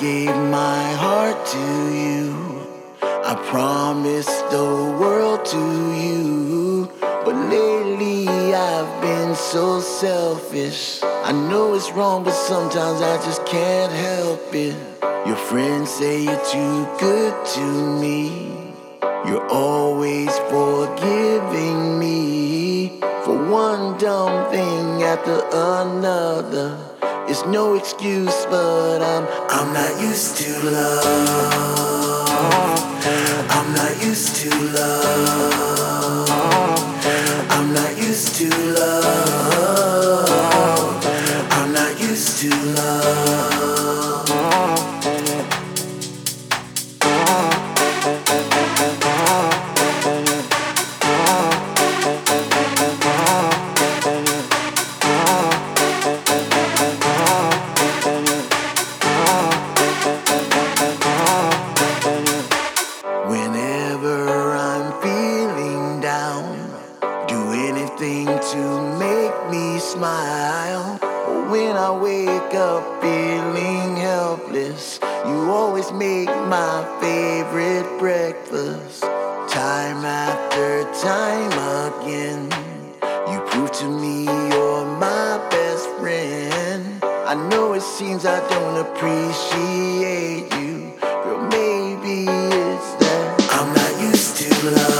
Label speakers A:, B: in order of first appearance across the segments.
A: Gave my heart to you, I promised the world to you. But lately I've been so selfish. I know it's wrong, but sometimes I just can't help it. Your friends say you're too good to me. You're always forgiving me for one dumb thing after another. It's no excuse, but I'm I'm not used to love. I'm not used to love. I'm not used to love. I'm not used to love. To make me smile. When I wake up feeling helpless, you always make my favorite breakfast. Time after time again, you prove to me you're my best friend. I know it seems I don't appreciate you, girl. Maybe it's that I'm not used to love.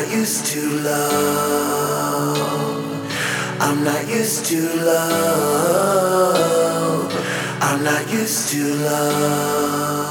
A: not used to love. I'm not used to love. I'm not used to love.